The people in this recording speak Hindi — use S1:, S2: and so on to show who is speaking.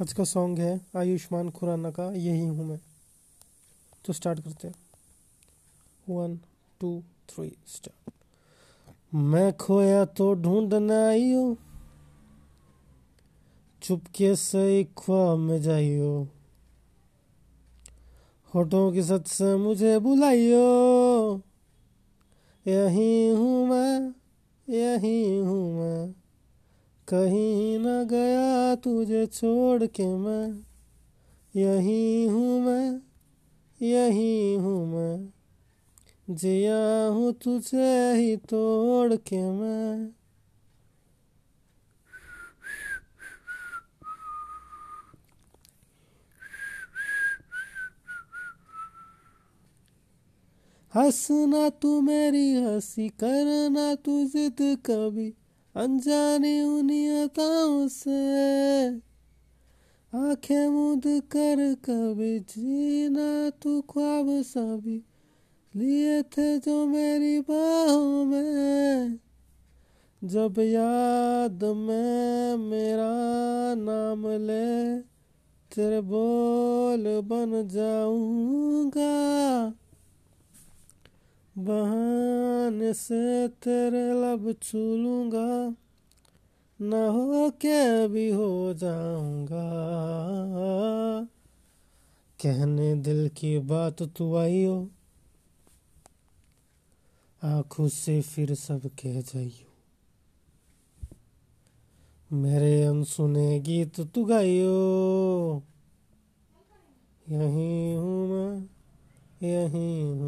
S1: आज का सॉन्ग है, आयुष्मान खुराना का, यही हूँ मैं। तो स्टार्ट करते हैं। वन टू थ्री स्टार्ट मैं खोया तो ढूंढना आइयो चुपके से ख्वाब में जाइयो होठों की सच से मुझे बुलाइयो यही हूँ मैं, यही हूँ कहीं न गया तुझे छोड़ के मैं। यही हूँ मैं, यही हूँ मैं। जिया हूँ तुझे ही तोड़ के मैं। हंसना तू मेरी हँसी, करना तू जिद कभी। अनजाने उन्हीं अताओं से। आँखें मूंद कर कभी जीना तू ख्वाब सभी लिए थे जो मेरी बाहों में। जब याद में मेरा नाम ले, तेरे बोल बन जाऊँगा। बहाने से तेरे लब छू लूँगा न हो के भी हो जाऊँगा। कहने दिल की बात तू आई हो, आँखों से फिर सब कह जाइयो। मेरे अनसुने गीत तू गाइयो। यही हूँ मैं, यही हूँ